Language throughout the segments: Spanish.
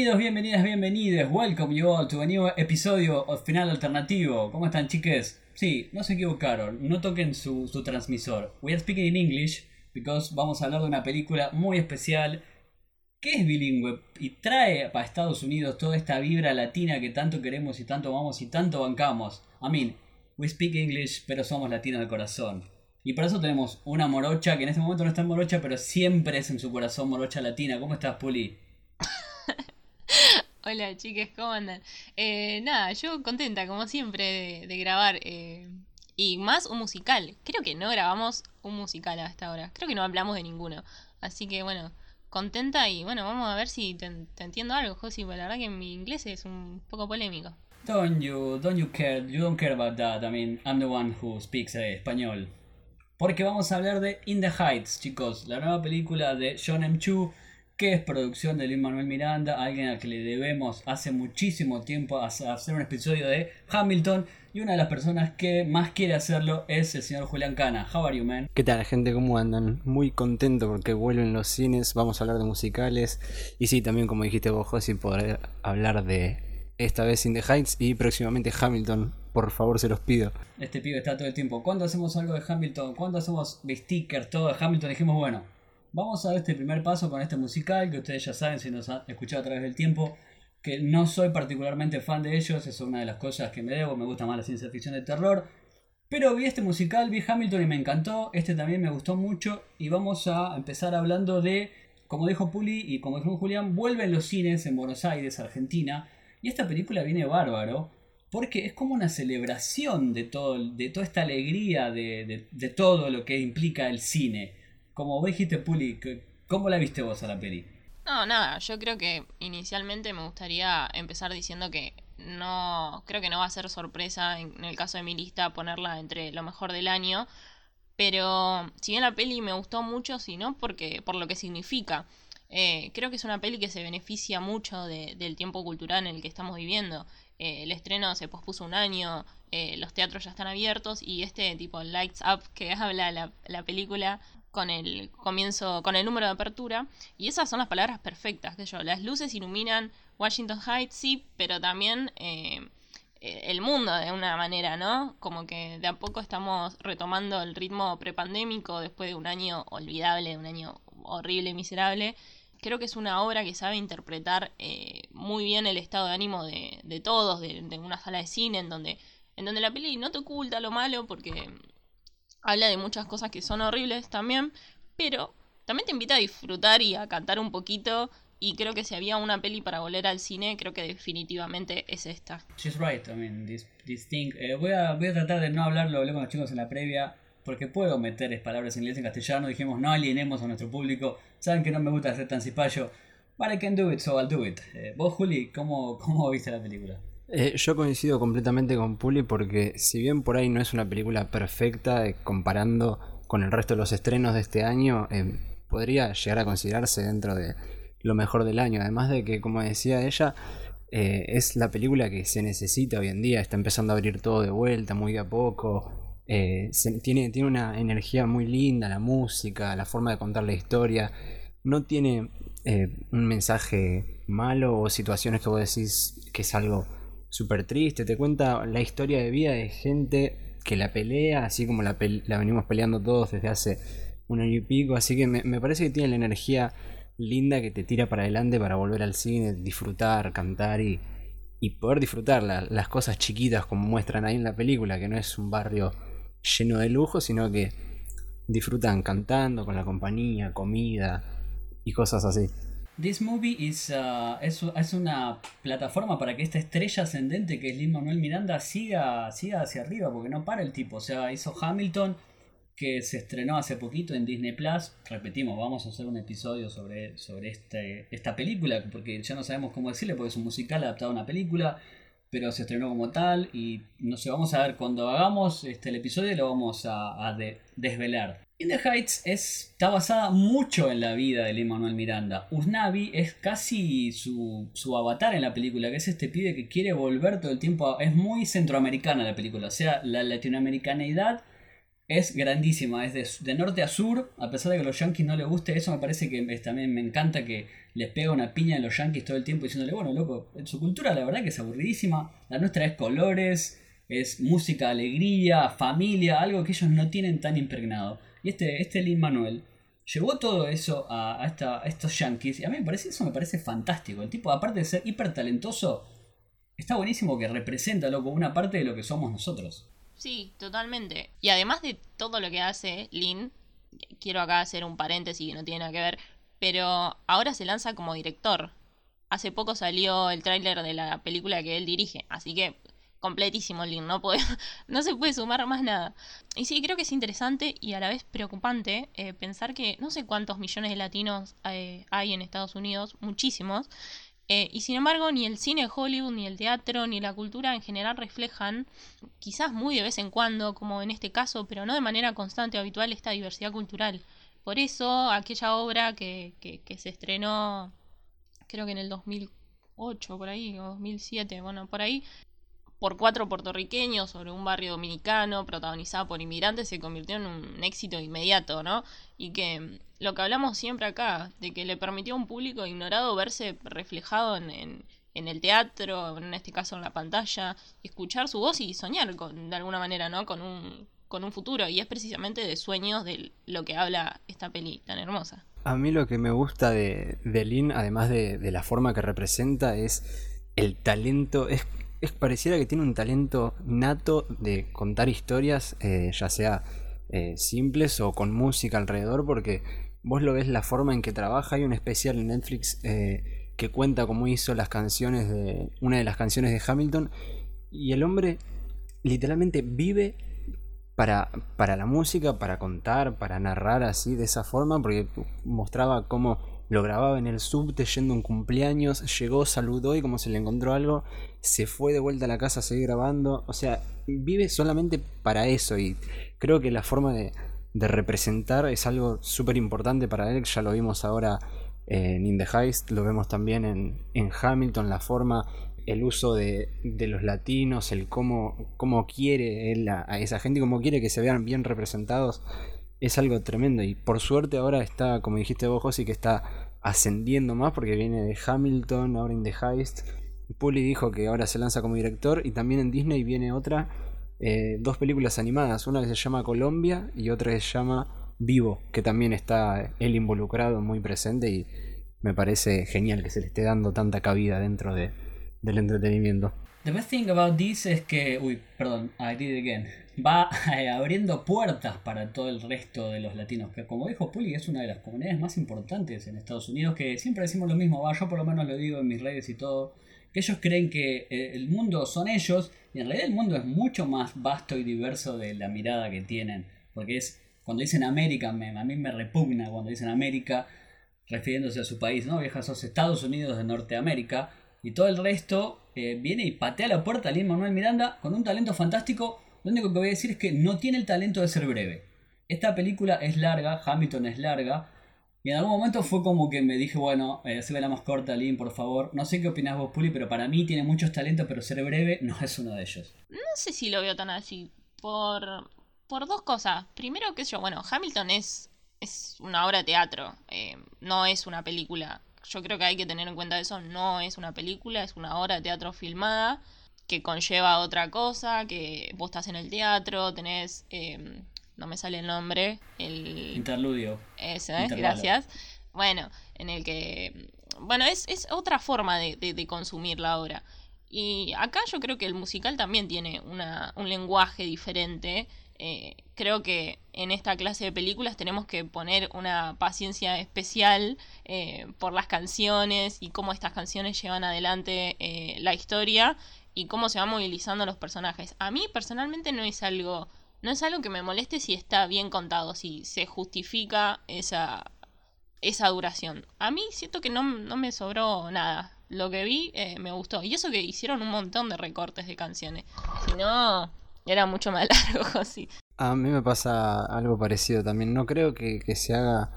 Bienvenidos, bienvenidas, bienvenidos. Welcome you all to a new episodio of Final Alternativo. ¿Cómo están, chiques? Sí, no se equivocaron. No toquen su, su transmisor. We are speaking in English because vamos a hablar de una película muy especial que es bilingüe y trae para Estados Unidos toda esta vibra latina que tanto queremos y tanto amamos y tanto bancamos. I mean, we speak English, pero somos latinos de corazón. Y por eso tenemos una morocha que en este momento no está en morocha, pero siempre es en su corazón morocha latina. ¿Cómo estás, Puli? Hola chiques, ¿cómo andan? Eh, nada, yo contenta como siempre de, grabar eh, y más un musical. Creo que no grabamos un musical hasta ahora, creo que no hablamos de ninguno. Así que bueno, contenta y bueno, vamos a ver si te, entiendo algo, Josi, porque la verdad que mi inglés es un poco polémico. Don't you, don't you care, you don't care about that, I mean, I'm the one who speaks eh, español. Porque vamos a hablar de In the Heights, chicos, la nueva película de John M. Chu que es producción de Lin Manuel Miranda, alguien al que le debemos hace muchísimo tiempo hacer un episodio de Hamilton. Y una de las personas que más quiere hacerlo es el señor Julián Cana. How are you, man? ¿Qué tal, gente? ¿Cómo andan? Muy contento porque vuelven los cines, vamos a hablar de musicales. Y sí, también, como dijiste vos, José, poder hablar de esta vez In the Heights y próximamente Hamilton. Por favor, se los pido. Este pibe está todo el tiempo. ¿Cuándo hacemos algo de Hamilton? ¿Cuándo hacemos stickers, todo de Hamilton? Dijimos, bueno, Vamos a dar este primer paso con este musical que ustedes ya saben si nos han escuchado a través del tiempo que no soy particularmente fan de ellos, es una de las cosas que me debo, me gusta más la ciencia ficción de terror. Pero vi este musical, vi Hamilton y me encantó, este también me gustó mucho y vamos a empezar hablando de, como dijo Puli y como dijo Julián, vuelven los cines en Buenos Aires, Argentina, y esta película viene bárbaro porque es como una celebración de, todo, de toda esta alegría, de, de todo lo que implica el cine como vos dijiste, Puli, ¿cómo la viste vos a la peli? No, nada, yo creo que inicialmente me gustaría empezar diciendo que no, creo que no va a ser sorpresa en el caso de mi lista ponerla entre lo mejor del año, pero si bien la peli me gustó mucho, sino porque por lo que significa. Eh, creo que es una peli que se beneficia mucho del tiempo cultural en el que estamos viviendo. Eh, el estreno se pospuso un año, eh, los teatros ya están abiertos y este tipo Lights Up que habla la, la película con el comienzo, con el número de apertura, y esas son las palabras perfectas, que yo, las luces iluminan Washington Heights, sí, pero también eh, eh, el mundo de una manera, ¿no? Como que de a poco estamos retomando el ritmo prepandémico después de un año olvidable, de un año horrible miserable. Creo que es una obra que sabe interpretar eh, muy bien el estado de ánimo de, de todos, de, de, una sala de cine en donde, en donde la peli no te oculta lo malo porque habla de muchas cosas que son horribles también, pero también te invita a disfrutar y a cantar un poquito. Y creo que si había una peli para volver al cine, creo que definitivamente es esta. She's right, I mean, this, this thing. Eh, voy, a, voy a tratar de no hablarlo, hablé con los chicos en la previa, porque puedo meter palabras en inglés en castellano. Dijimos, no alienemos a nuestro público. Saben que no me gusta hacer tan cipayo. But I can do it, so I'll do it. Eh, vos, Juli, ¿cómo, ¿cómo viste la película? Eh, yo coincido completamente con Puli porque si bien por ahí no es una película perfecta eh, comparando con el resto de los estrenos de este año, eh, podría llegar a considerarse dentro de lo mejor del año. Además de que, como decía ella, es la película que se necesita hoy en día, está empezando a abrir todo de vuelta muy a poco. tiene, tiene una energía muy linda, la música, la forma de contar la historia. No tiene un mensaje malo o situaciones que vos decís que es algo súper triste, te cuenta la historia de vida de gente que la pelea, así como la, venimos peleando todos desde hace un año y pico, así que me, parece que tiene la energía linda que te tira para adelante para volver al cine, disfrutar, cantar y poder disfrutar las cosas chiquitas como muestran ahí en la película, que no es un barrio lleno de lujo, sino que disfrutan cantando con la compañía, comida y cosas así. This movie is, uh, es, una plataforma para que esta estrella ascendente que es Lin Manuel Miranda siga, siga hacia arriba, porque no para el tipo. O sea, hizo Hamilton, que se estrenó hace poquito en Disney Plus. Repetimos, vamos a hacer un episodio sobre, sobre este, esta película, porque ya no sabemos cómo decirle, porque es un musical adaptado a una película, pero se estrenó como tal. Y no sé, vamos a ver, cuando hagamos este, el episodio lo vamos a, desvelar. In the Heights está basada mucho en la vida de Lin Manuel Miranda. Usnavi es casi su, avatar en la película, que es este pibe que quiere volver todo el tiempo. es muy centroamericana la película, o sea, la latinoamericanidad es grandísima, es de, norte a sur, a pesar de que a los yankees no les guste, eso me parece que también me encanta que les pega una piña a los yankees todo el tiempo diciéndole, bueno, loco, su cultura la verdad que es aburridísima, la nuestra es colores, es música, alegría, familia, algo que ellos no tienen tan impregnado. Y este, este Lin Manuel llevó todo eso a, esta, estos yankees y a mí me parece, eso me parece fantástico. El tipo, aparte de ser hiper talentoso, está buenísimo que representa, loco, una parte de lo que somos nosotros. Sí, totalmente. Y además de todo lo que hace Lin, quiero acá hacer un paréntesis que no tiene nada que ver, pero ahora se lanza como director. Hace poco salió el tráiler de la película que él dirige, así que completísimo Lin, no, puede, no se puede sumar más nada. Y sí, creo que es interesante y a la vez preocupante eh, pensar que no sé cuántos millones de latinos eh, hay en Estados Unidos, muchísimos, eh, y sin embargo, ni el cine de Hollywood, ni el teatro, ni la cultura en general reflejan, quizás muy de vez en cuando, como en este caso, pero no de manera constante o habitual, esta diversidad cultural. Por eso, aquella obra que, que, que se estrenó, creo que en el 2008, por ahí, o 2007, bueno, por ahí, por cuatro puertorriqueños sobre un barrio dominicano protagonizado por inmigrantes se convirtió en un éxito inmediato, ¿no? Y que mm, lo que hablamos siempre acá, de que le permitió a un público ignorado verse reflejado en, en, el teatro, en este caso en la pantalla, escuchar su voz y soñar con, de alguna manera, ¿no? Con un, con un futuro. Y es precisamente de sueños de lo que habla esta peli tan hermosa. A mí lo que me gusta de, de Lynn, además de, de la forma que representa, es el talento, es, pareciera que tiene un talento nato de contar historias, eh, ya sea eh, simples o con música alrededor, porque vos lo ves la forma en que trabaja. Hay un especial en Netflix eh, que cuenta cómo hizo las canciones de. una de las canciones de Hamilton. Y el hombre literalmente vive para, para la música, para contar, para narrar así de esa forma, porque mostraba cómo lo grababa en el subte yendo un cumpleaños, llegó, saludó y como se le encontró algo, se fue de vuelta a la casa a seguir grabando. O sea, vive solamente para eso y creo que la forma de, representar es algo súper importante para él. Ya lo vimos ahora en In the Heist, lo vemos también en, Hamilton, la forma, el uso de, los latinos, el cómo, cómo quiere él a, a esa gente, cómo quiere que se vean bien representados es algo tremendo. Y por suerte ahora está, como dijiste vos, José, que está ascendiendo más porque viene de Hamilton, ahora en The Heist. Puli dijo que ahora se lanza como director y también en Disney viene otra, eh, dos películas animadas, una que se llama Colombia y otra que se llama Vivo, que también está él involucrado, muy presente y me parece genial que se le esté dando tanta cabida dentro de, del entretenimiento. The best thing about this es que, uy, perdón, I did it again, va eh, abriendo puertas para todo el resto de los latinos, que como dijo Puli es una de las comunidades más importantes en Estados Unidos, que siempre decimos lo mismo, va, yo por lo menos lo digo en mis redes y todo, que ellos creen que eh, el mundo son ellos, y en realidad el mundo es mucho más vasto y diverso de la mirada que tienen, porque es, cuando dicen América, a mí me repugna cuando dicen América, refiriéndose a su país, ¿no? Vieja, sos Estados Unidos de Norteamérica, y todo el resto eh, viene y patea la puerta a Lin Manuel Miranda con un talento fantástico. Lo único que voy a decir es que no tiene el talento de ser breve. Esta película es larga, Hamilton es larga. Y en algún momento fue como que me dije, bueno, eh, se ve la más corta, Lin, por favor. No sé qué opinas vos, Puli, pero para mí tiene muchos talentos, pero ser breve no es uno de ellos. No sé si lo veo tan así. Por, por dos cosas. Primero, que yo, bueno, Hamilton es, es una obra de teatro, eh, no es una película yo creo que hay que tener en cuenta eso, no es una película, es una obra de teatro filmada que conlleva otra cosa, que vos estás en el teatro, tenés, em, no me sale el nombre, el... Interludio. Eso, ¿eh? gracias. Bueno, en el que... Bueno, es, es otra forma de, de, consumir la obra. Y acá yo creo que el musical también tiene una, un lenguaje diferente eh, creo que en esta clase de películas tenemos que poner una paciencia especial eh, por las canciones y cómo estas canciones llevan adelante eh, la historia y cómo se van movilizando los personajes. A mí personalmente no es algo, no es algo que me moleste si está bien contado, si se justifica esa, esa duración. A mí siento que no, no me sobró nada. Lo que vi me gustó. Y eso que hicieron un montón de recortes de canciones. Si no, era mucho más largo, sí. A mí me pasa algo parecido también. No creo que, se haga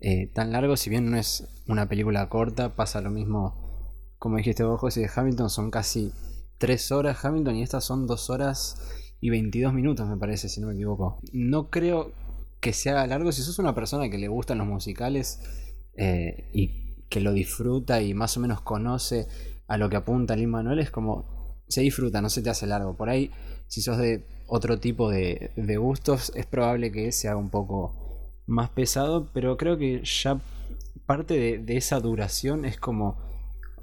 eh, tan largo, si bien no es una película corta, pasa lo mismo, como dijiste vos, José, de Hamilton, son casi tres horas Hamilton y estas son dos horas y 22 minutos, me parece, si no me equivoco. No creo que se haga largo. Si sos una persona que le gustan los musicales eh, y que lo disfruta y más o menos conoce a lo que apunta Lin Manuel, es como se disfruta, no se te hace largo. Por ahí, si sos de otro tipo de, gustos, es probable que se haga un poco más pesado, pero creo que ya parte de, esa duración es como,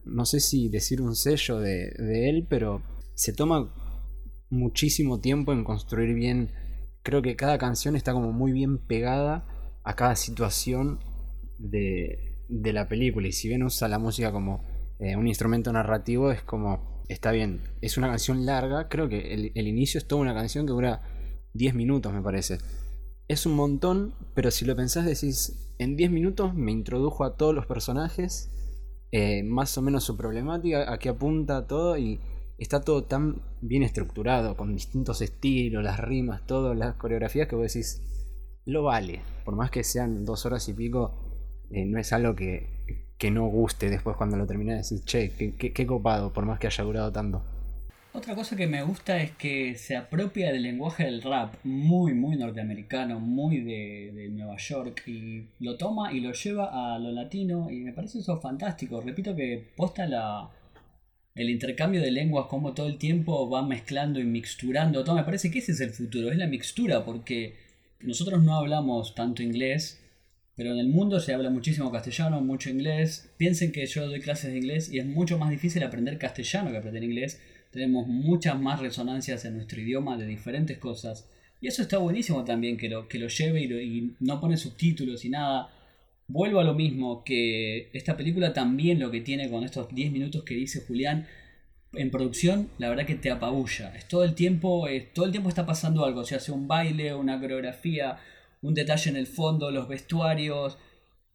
no sé si decir un sello de, él, pero se toma muchísimo tiempo en construir bien. Creo que cada canción está como muy bien pegada a cada situación de, de la película. Y si bien usa la música como eh, un instrumento narrativo, es como, está bien, es una canción larga. Creo que el, inicio es toda una canción que dura 10 minutos, me parece. Es un montón, pero si lo pensás decís, en 10 minutos me introdujo a todos los personajes, eh, más o menos su problemática, a qué apunta todo y está todo tan bien estructurado, con distintos estilos, las rimas, todas las coreografías que vos decís, lo vale. Por más que sean dos horas y pico, eh, no es algo que, que, no guste después cuando lo terminé decís, che, qué, qué copado, por más que haya durado tanto. Otra cosa que me gusta es que se apropia del lenguaje del rap, muy, muy norteamericano, muy de, Nueva York, y lo toma y lo lleva a lo latino, y me parece eso fantástico. Repito que posta la, el intercambio de lenguas, como todo el tiempo va mezclando y mixturando todo. Me parece que ese es el futuro, es la mixtura, porque nosotros no hablamos tanto inglés, pero en el mundo se habla muchísimo castellano, mucho inglés. Piensen que yo doy clases de inglés y es mucho más difícil aprender castellano que aprender inglés tenemos muchas más resonancias en nuestro idioma de diferentes cosas. Y eso está buenísimo también, que lo, que lo lleve y, no pone subtítulos y nada. Vuelvo a lo mismo, que esta película también lo que tiene con estos 10 minutos que dice Julián, en producción, la verdad que te apabulla. Es todo el tiempo, todo el tiempo está pasando algo, o sea, hace un baile, una coreografía, un detalle en el fondo, los vestuarios,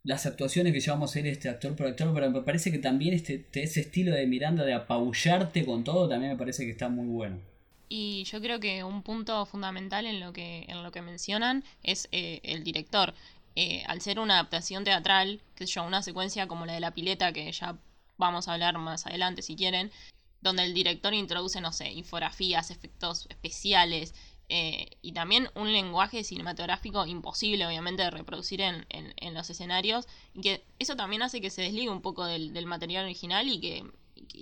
las actuaciones que llevamos a ir este actor por actor, pero me parece que también este, ese estilo de Miranda de apabullarte con todo también me parece que está muy bueno. Y yo creo que un punto fundamental en lo que, en lo que mencionan es eh, el director. Eh, al ser una adaptación teatral, que yo, una secuencia como la de la pileta, que ya vamos a hablar más adelante si quieren, donde el director introduce, no sé, infografías, efectos especiales, eh, y también un lenguaje cinematográfico imposible, obviamente, de reproducir en, en, los escenarios. Y que eso también hace que se desligue un poco del, material original y que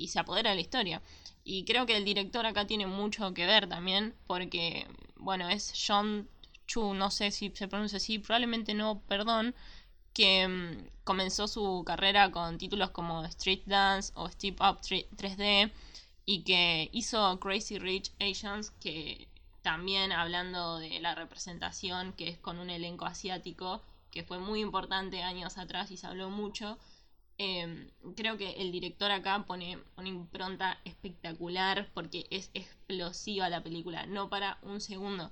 se apodera de la historia. Y creo que el director acá tiene mucho que ver también, porque, bueno, es John Chu, no sé si se pronuncia así, probablemente no, perdón, que mm, comenzó su carrera con títulos como Street Dance o Step Up 3D y que hizo Crazy Rich Asians, que también hablando de la representación que es con un elenco asiático, que fue muy importante años atrás y se habló mucho. Em, creo que el director acá pone una impronta espectacular porque es explosiva la película, no para un segundo.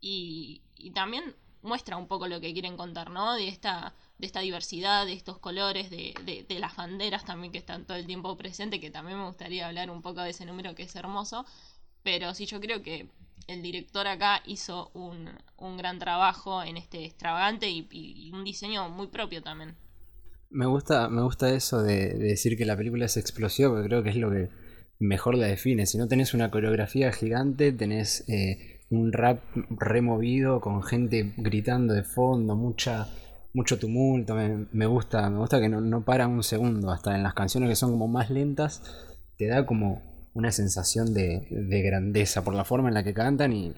Y, también muestra un poco lo que quieren contar, ¿no? De esta, de esta diversidad, de estos colores, de, de, de las banderas también que están todo el tiempo presentes, que también me gustaría hablar un poco de ese número que es hermoso. Pero sí, yo creo que el director acá hizo un, gran trabajo en este extravagante y, un diseño muy propio también. Me gusta, me gusta eso de, decir que la película es explosiva, porque creo que es lo que mejor la define. Si no tenés una coreografía gigante, tenés eh, un rap removido con gente gritando de fondo, mucha, mucho tumulto. Me, gusta, me gusta que no, no para un segundo. Hasta en las canciones que son como más lentas, te da como una sensación de, grandeza por la forma en la que cantan y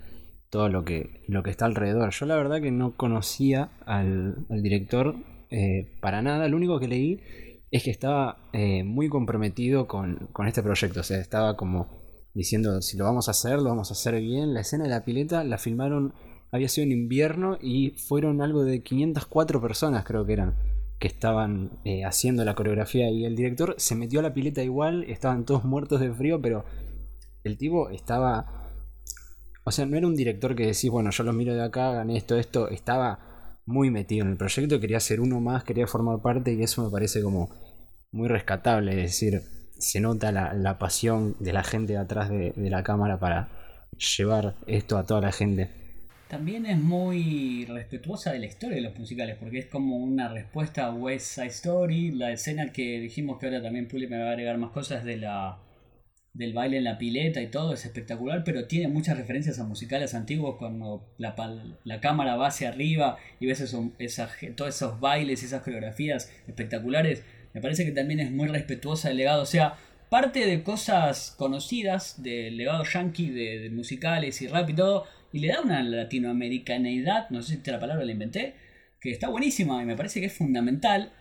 todo lo que, lo que está alrededor. Yo la verdad que no conocía al, director eh, para nada, lo único que leí es que estaba eh, muy comprometido con, este proyecto, o sea, estaba como diciendo, si lo vamos a hacer, lo vamos a hacer bien. La escena de la pileta la filmaron, había sido en invierno y fueron algo de 504 personas creo que eran que estaban eh, haciendo la coreografía y el director se metió a la pileta igual, estaban todos muertos de frío, pero el tipo estaba... O sea, no era un director que decís, bueno, yo los miro de acá, gané esto, esto, estaba muy metido en el proyecto, quería ser uno más, quería formar parte y eso me parece como muy rescatable, es decir, se nota la, pasión de la gente atrás de la cámara para llevar esto a toda la gente. También es muy respetuosa de la historia de los musicales, porque es como una respuesta a West Side Story, la escena que dijimos que ahora también Puli me va a agregar más cosas de la del baile en la pileta y todo es espectacular, pero tiene muchas referencias a musicales antiguos cuando la, la cámara va hacia arriba y ves eso, todos esos bailes, esas coreografías espectaculares. Me parece que también es muy respetuosa del legado. O sea, parte de cosas conocidas del legado yankee, de, musicales y rap y todo, y le da una latinoamericanidad, no sé si la palabra la inventé, que está buenísima y me parece que es fundamental.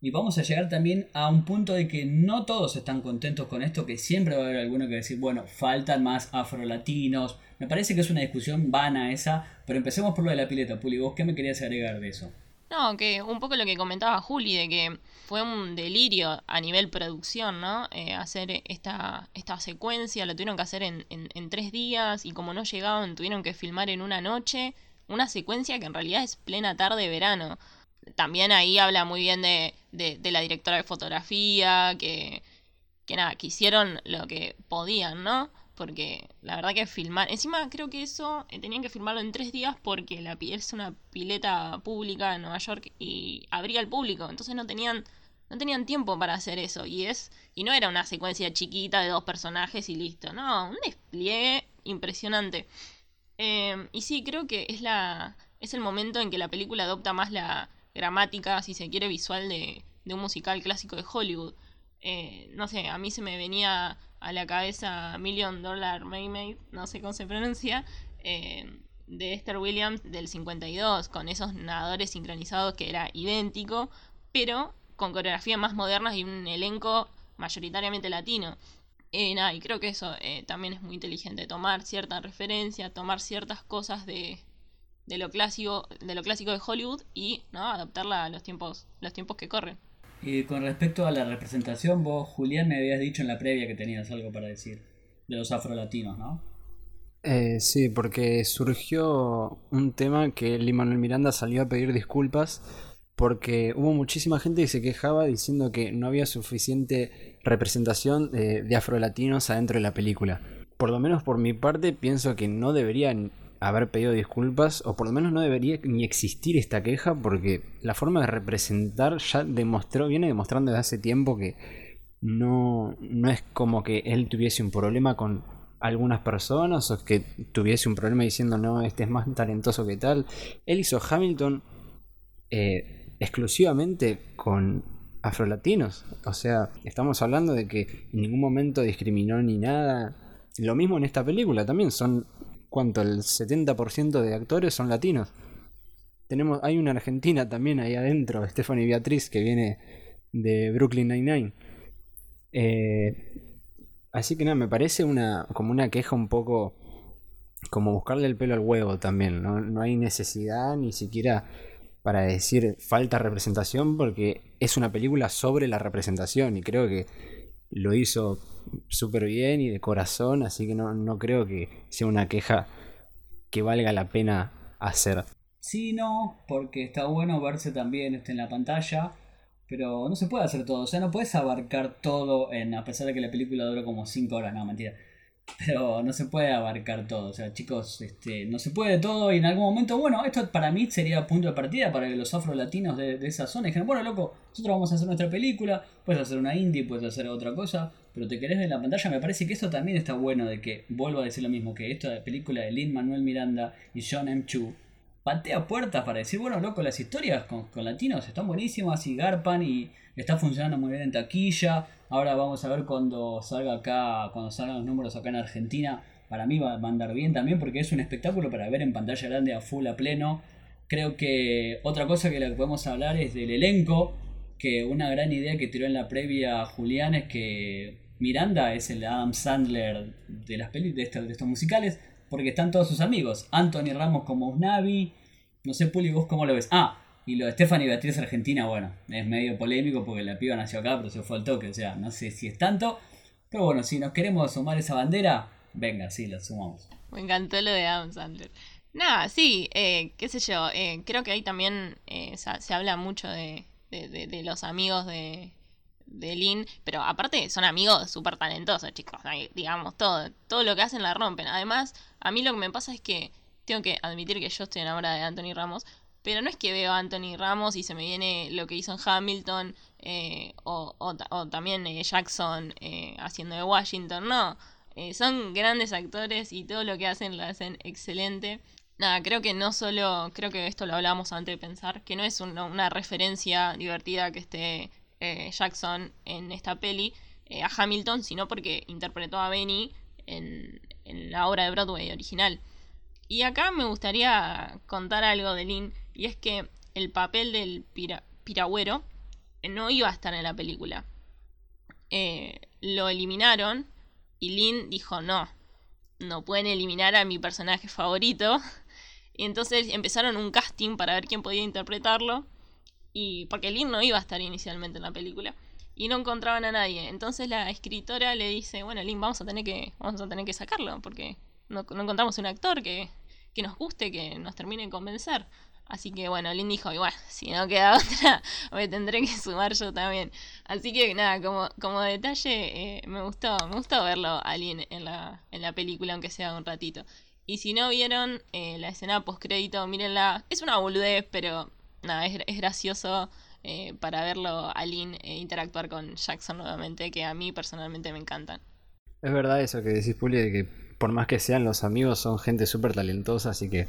Y vamos a llegar también a un punto de que no todos están contentos con esto, que siempre va a haber alguno que decir, bueno, faltan más afrolatinos. Me parece que es una discusión vana esa, pero empecemos por lo de la pileta, Puli. ¿Vos qué me querías agregar de eso? No, que un poco lo que comentaba Juli, de que fue un delirio a nivel producción, ¿no? Eh, hacer esta, esta secuencia, lo tuvieron que hacer en, en, tres días y como no llegaban, tuvieron que filmar en una noche, una secuencia que en realidad es plena tarde de verano. También ahí habla muy bien de, de, la directora de fotografía, que, que nada, que hicieron lo que podían, ¿no? Porque la verdad que filmar. Encima creo que eso eh, tenían que filmarlo en tres días porque la es una pileta pública en Nueva York y abría al público. Entonces no tenían. No tenían tiempo para hacer eso. Y es. Y no era una secuencia chiquita de dos personajes y listo. No, un despliegue impresionante. Em, y sí, creo que es la. es el momento en que la película adopta más la gramática, si se quiere, visual de, de un musical clásico de Hollywood. Eh, no sé, a mí se me venía a la cabeza Million Dollar Maymade, no sé cómo se pronuncia, eh, de Esther Williams del 52, con esos nadadores sincronizados que era idéntico, pero con coreografías más modernas y un elenco mayoritariamente latino. Eh, y creo que eso eh, también es muy inteligente, tomar cierta referencia, tomar ciertas cosas de, de lo clásico, de lo clásico de Hollywood y ¿no? adaptarla a los tiempos, los tiempos que corren. Y con respecto a la representación, vos, Julián, me habías dicho en la previa que tenías algo para decir de los afrolatinos, ¿no? Eh, sí, porque surgió un tema que Lin Manuel Miranda salió a pedir disculpas porque hubo muchísima gente que se quejaba diciendo que no había suficiente representación de, de afrolatinos adentro de la película. Por lo menos por mi parte pienso que no deberían haber pedido disculpas, o por lo menos no debería ni existir esta queja, porque la forma de representar ya demostró, viene demostrando desde hace tiempo que no, no es como que él tuviese un problema con algunas personas o que tuviese un problema diciendo no, este es más talentoso que tal. Él hizo Hamilton eh, exclusivamente con afrolatinos. O sea, estamos hablando de que en ningún momento discriminó ni nada. Lo mismo en esta película también, son ¿cuánto? El 70% de actores son latinos. Tenemos, hay una argentina también ahí adentro, Stephanie Beatriz, que viene de Brooklyn Nine-Nine. Eh, así que nada, me parece una, como una queja un poco como buscarle el pelo al huevo también. ¿no? no hay necesidad ni siquiera para decir falta representación porque es una película sobre la representación y creo que lo hizo súper bien y de corazón, así que no, no creo que sea una queja que valga la pena hacer. Sí, no, porque está bueno verse también este, en la pantalla, pero no se puede hacer todo, o sea, no puedes abarcar todo en, a pesar de que la película duró como 5 horas, no, mentira. Pero no se puede abarcar todo. O sea, chicos, este, no se puede todo. Y en algún momento, bueno, esto para mí sería punto de partida para que los afro-latinos de, de esa zona dijeran, bueno, loco, nosotros vamos a hacer nuestra película, puedes hacer una indie, puedes hacer otra cosa, pero te querés ver en la pantalla. Me parece que esto también está bueno de que, vuelvo a decir lo mismo, que esta película de Lin Manuel Miranda y John M. Chu patea puertas para decir, bueno, loco, las historias con, con latinos están buenísimas y garpan y está funcionando muy bien en taquilla Ahora vamos a ver cuando salga acá, cuando salgan los números acá en Argentina. Para mí va a andar bien también porque es un espectáculo para ver en pantalla grande a full a pleno. Creo que otra cosa que la podemos hablar es del elenco. Que una gran idea que tiró en la previa Julián es que Miranda es el Adam Sandler de las pelis de, estos, de estos musicales. Porque están todos sus amigos. Anthony Ramos como Usnavi. No sé, Puli, vos cómo lo ves. Ah, y lo de Stephanie Beatriz Argentina, bueno, es medio polémico porque la piba nació acá, pero se fue al toque, o sea, no sé si es tanto. Pero bueno, si nos queremos sumar esa bandera, venga, sí, la sumamos. Me encantó lo de Adam Sandler. Nada, sí, eh, qué sé yo, eh, creo que ahí también eh, se, habla mucho de, de, los amigos de, de Lynn, pero aparte son amigos súper talentosos, chicos, digamos, todo, todo lo que hacen la rompen. Además, a mí lo que me pasa es que tengo que admitir que yo estoy enamorada de Anthony Ramos, pero no es que veo a Anthony Ramos y se me viene lo que hizo en Hamilton eh, o, también eh, Jackson eh, haciendo de Washington, no. Eh, son grandes actores y todo lo que hacen lo hacen excelente. Nada, creo que no solo, creo que esto lo hablábamos antes de pensar, que no es una, referencia divertida que esté Jackson en esta peli a Hamilton, sino porque interpretó a Benny en, la obra de Broadway original. Y acá me gustaría contar algo de Lynn, y es que el papel del piragüero no iba a estar en la película. Eh, lo eliminaron y Lynn dijo no, no pueden eliminar a mi personaje favorito. Y entonces empezaron un casting para ver quién podía interpretarlo. Y porque Lynn no iba a estar inicialmente en la película. Y no encontraban a nadie. Entonces la escritora le dice, bueno Lynn, vamos a tener que, vamos a tener que sacarlo. Porque no, encontramos un actor que, que nos guste, que nos termine de convencer. Así que bueno, Lynn dijo, igual, si no queda otra, me tendré que sumar yo también. Así que nada, como, como detalle, eh, me gustó, me gustó verlo a Lynn en la, en la película, aunque sea un ratito. Y si no vieron eh, la escena post crédito, mírenla. Es una boludez, pero nada, es, es gracioso eh, para verlo a Lynn interactuar con Jackson nuevamente, que a mí personalmente me encantan. Es verdad eso que decís, Puli, de que por más que sean los amigos, son gente súper talentosa, así que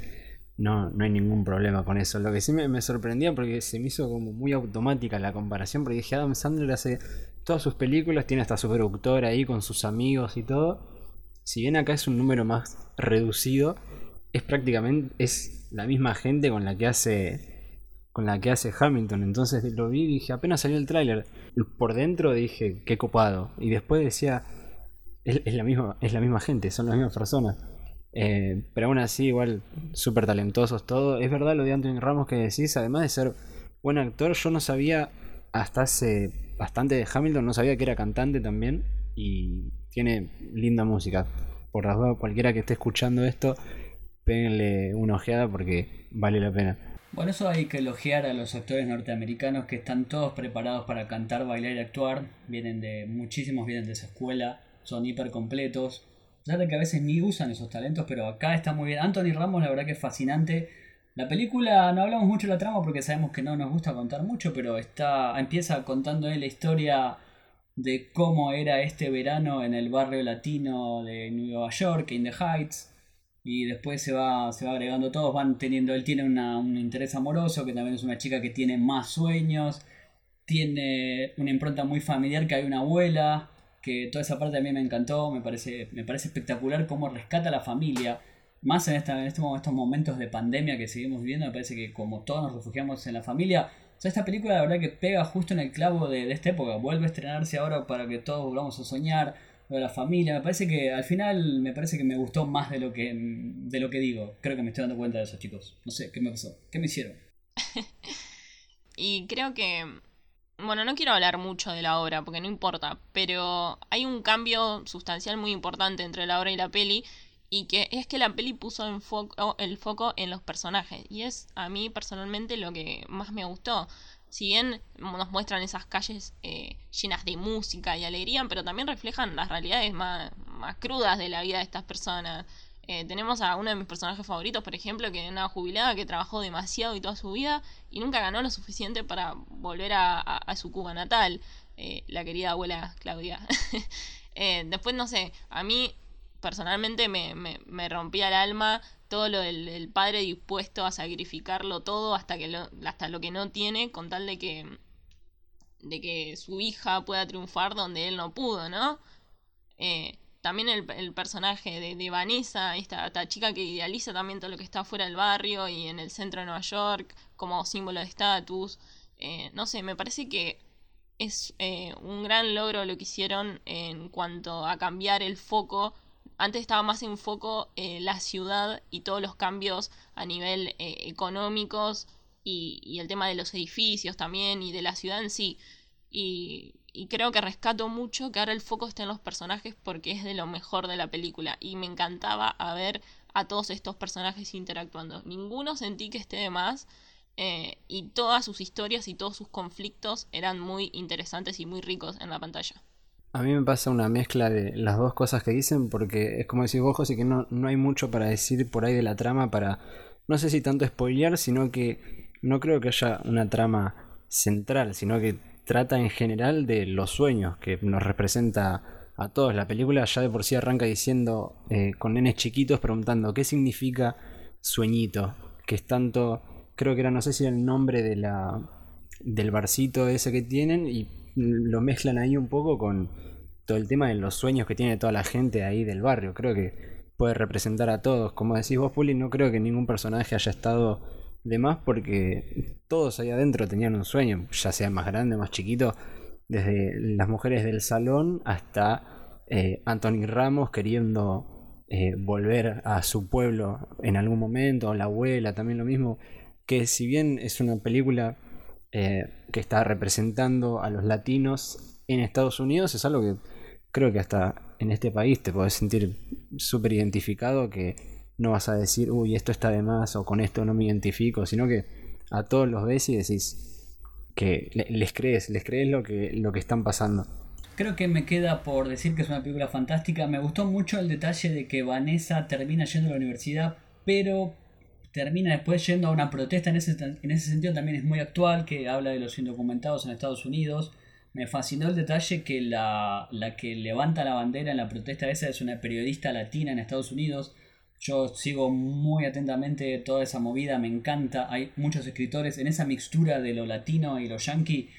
no, no hay ningún problema con eso. Lo que sí me, sorprendía porque se me hizo como muy automática la comparación, porque dije, Adam Sandler hace todas sus películas, tiene hasta su productor ahí con sus amigos y todo. Si bien acá es un número más reducido, es prácticamente es la misma gente con la que hace con la que hace Hamilton. Entonces lo vi y dije, apenas salió el tráiler, por dentro dije, qué copado. Y después decía, es, la misma, es la misma gente, son las mismas personas. Eh, pero aún así, igual, súper talentosos todo. Es verdad lo de Anthony Ramos que decís, además de ser buen actor, yo no sabía hasta hace bastante de Hamilton, no sabía que era cantante también. Y tiene linda música. Por las cualquiera que esté escuchando esto, péguenle una ojeada porque vale la pena. Bueno, eso hay que elogiar a los actores norteamericanos que están todos preparados para cantar, bailar y actuar. Vienen de, muchísimos vienen de esa escuela, son hiper completos ya de que a veces ni usan esos talentos, pero acá está muy bien. Anthony Ramos, la verdad que es fascinante. La película, no hablamos mucho de la trama porque sabemos que no nos gusta contar mucho, pero está empieza contando la historia de cómo era este verano en el barrio latino de Nueva York, in the Heights. Y después se va, se va agregando todos, van teniendo, él tiene un interés amoroso, que también es una chica que tiene más sueños, tiene una impronta muy familiar, que hay una abuela, que toda esa parte a mí me encantó, me parece, me parece espectacular cómo rescata a la familia, más en, esta, en este estos momentos de pandemia que seguimos viviendo, me parece que como todos nos refugiamos en la familia, o esta película la verdad que pega justo en el clavo de, esta época, vuelve a estrenarse ahora para que todos volvamos a soñar, lo de la familia, me parece que al final me parece que me gustó más de lo que, de lo que digo, creo que me estoy dando cuenta de eso chicos, no sé, ¿qué me pasó? ¿Qué me hicieron? y creo que bueno, no quiero hablar mucho de la obra porque no importa, pero hay un cambio sustancial muy importante entre la obra y la peli y que es que la peli puso foco, el foco en los personajes y es a mí personalmente lo que más me gustó. Si bien nos muestran esas calles eh, llenas de música y alegría, pero también reflejan las realidades más, más crudas de la vida de estas personas. Eh, tenemos a uno de mis personajes favoritos, por ejemplo, que es una jubilada que trabajó demasiado y toda su vida y nunca ganó lo suficiente para volver a, su Cuba natal, eh, la querida abuela Claudia. Después, no sé, a mí personalmente me, me, rompía el alma todo lo del, padre dispuesto a sacrificarlo todo hasta, que lo, hasta lo que no tiene con tal de que, de que su hija pueda triunfar donde él no pudo, ¿no? también el, personaje de, Vanessa, esta, chica que idealiza también todo lo que está fuera del barrio y en el centro de Nueva York como símbolo de estatus. Eh, no sé, me parece que es eh, un gran logro lo que hicieron en cuanto a cambiar el foco. Antes estaba más en foco eh, la ciudad y todos los cambios a nivel económicos y, el tema de los edificios también y de la ciudad en sí. Y, y creo que rescato mucho que ahora el foco esté en los personajes porque es de lo mejor de la película y me encantaba a ver a todos estos personajes interactuando. Ninguno sentí que esté de más eh, y todas sus historias y todos sus conflictos eran muy interesantes y muy ricos en la pantalla. A mí me pasa una mezcla de las dos cosas que dicen porque es como decís vos, José, que no, no hay mucho para decir por ahí de la trama para, no sé si tanto spoilear, sino que no creo que haya una trama central, sino que trata en general de los sueños que nos representa a todos. La película ya de por sí arranca diciendo eh, con nenes chiquitos preguntando qué significa sueñito, que es tanto, creo que era, no sé si era el nombre de la, del barcito ese que tienen y lo mezclan ahí un poco con todo el tema de los sueños que tiene toda la gente ahí del barrio. Creo que puede representar a todos. Como decís vos, Puli, no creo que ningún personaje haya estado de más porque todos ahí adentro tenían un sueño, ya sea más grande, más chiquito, desde las mujeres del salón hasta eh, Anthony Ramos queriendo eh, volver a su pueblo en algún momento, la abuela también lo mismo, que si bien es una película eh, que está representando a los latinos en Estados Unidos, es algo que creo que hasta en este país te podés sentir súper identificado, que no vas a decir, uy, esto está de más o con esto no me identifico, sino que a todos los ves y decís que les crees, les crees lo que, lo que están pasando. Creo que me queda por decir que es una película fantástica. Me gustó mucho el detalle de que Vanessa termina yendo a la universidad, pero termina después yendo a una protesta. En ese, en ese sentido también es muy actual, que habla de los indocumentados en Estados Unidos me fascinó el detalle que la, que levanta la bandera en la protesta esa es una periodista latina en Estados Unidos. Yo sigo muy atentamente toda esa movida, me encanta. Hay muchos escritores en esa mixtura de lo latino y lo yankee.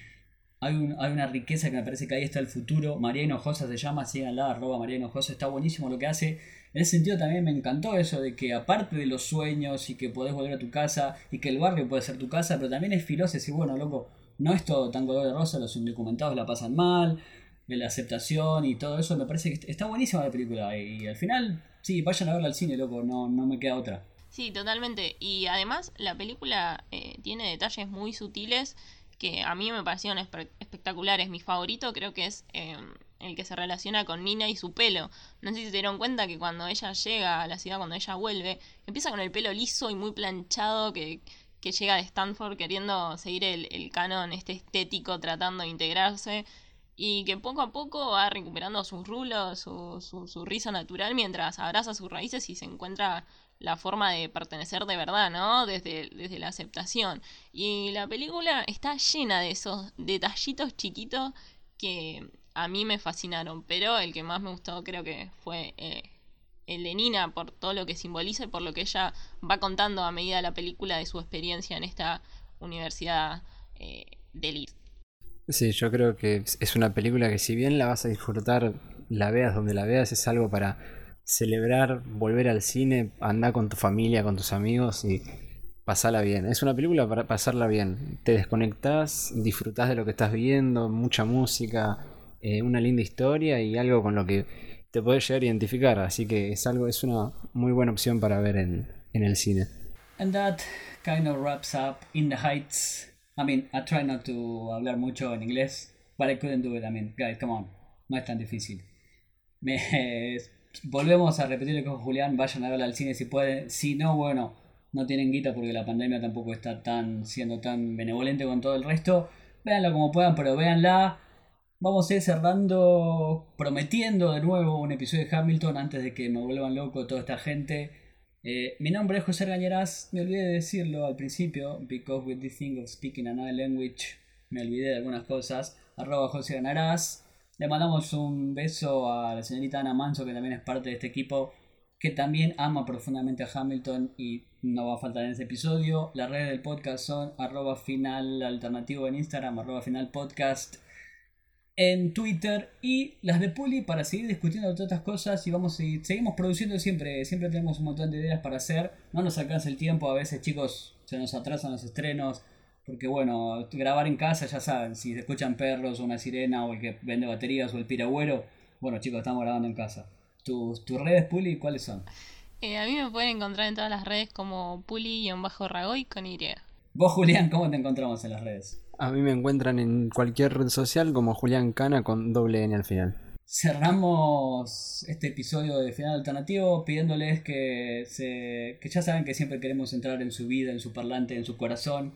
Hay, hay una riqueza que me parece que ahí está el futuro. María Hinojosa se llama, síganla, arroba María Hinojosa, está buenísimo lo que hace. En ese sentido también me encantó eso de que aparte de los sueños y que podés volver a tu casa y que el barrio puede ser tu casa, pero también es filoso decir, bueno, loco, no es todo tan color de rosa, los indocumentados la pasan mal, la aceptación y todo eso, me parece que está buenísima la película. Y al final, sí, vayan a verla al cine, loco, no, no me queda otra. Sí, totalmente. Y además la película eh, tiene detalles muy sutiles que a mí me parecieron espectaculares. Mi favorito creo que es em, el que se relaciona con Nina y su pelo. No sé si se dieron cuenta que cuando ella llega a la ciudad, cuando ella vuelve, empieza con el pelo liso y muy planchado, que que llega de Stanford queriendo seguir el, canon este estético, tratando de integrarse, y que poco a poco va recuperando sus rulos, su, su, risa natural, mientras abraza sus raíces y se encuentra la forma de pertenecer de verdad, ¿no? Desde, desde la aceptación. Y la película está llena de esos detallitos chiquitos que a mí me fascinaron, pero el que más me gustó creo que fue eh, Nina por todo lo que simboliza y por lo que ella va contando a medida de la película de su experiencia en esta universidad eh, de Leeds. Sí, yo creo que es una película que si bien la vas a disfrutar, la veas donde la veas, es algo para celebrar, volver al cine, andar con tu familia, con tus amigos y pasarla bien. Es una película para pasarla bien. Te desconectas, disfrutás de lo que estás viendo, mucha música, eh, una linda historia y algo con lo que te puedes llegar a identificar, así que es algo, es una muy buena opción para ver en, en el cine. And that kind of wraps up In the Heights. I mean, I try not to hablar mucho en inglés, but I couldn't do it. I mean, guys, come on, no es tan difícil. Me, volvemos a repetirle con Julián, vayan a verla al cine si pueden. Si no, bueno, no tienen guita porque la pandemia tampoco está tan siendo tan benevolente con todo el resto. Véanla como puedan, pero véanla Vamos a ir cerrando, prometiendo de nuevo un episodio de Hamilton antes de que me vuelvan loco toda esta gente. Eh, mi nombre es José Gañeras, me olvidé de decirlo al principio, because with this thing of speaking another language, me olvidé de algunas cosas. Arroba José Gañeras. Le mandamos un beso a la señorita Ana Manso, que también es parte de este equipo, que también ama profundamente a Hamilton y no va a faltar en este episodio. Las redes del podcast son arroba final alternativo en Instagram, arroba final podcast en Twitter y las de Puli para seguir discutiendo todas estas cosas y vamos seguir, seguimos produciendo siempre, siempre tenemos un montón de ideas para hacer, no nos alcanza el tiempo, a veces chicos se nos atrasan los estrenos, porque bueno, grabar en casa ya saben, si se escuchan perros o una sirena o el que vende baterías o el piragüero, bueno chicos, estamos grabando en casa. ¿Tus, tus redes Puli cuáles son? Eh, a mí me pueden encontrar en todas las redes como Puli-Ragoy con Y. Vos Julián, ¿cómo te encontramos en las redes? A mí me encuentran en cualquier red social como Julián Cana con doble N al final. Cerramos este episodio de Final Alternativo pidiéndoles que, se, que ya saben que siempre queremos entrar en su vida, en su parlante, en su corazón.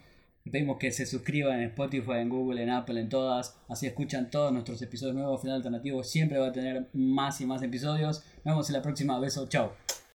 Pedimos que se suscriban en Spotify, en Google, en Apple, en todas. Así escuchan todos nuestros episodios nuevos. Final Alternativo siempre va a tener más y más episodios. Nos vemos en la próxima. Beso. Chao.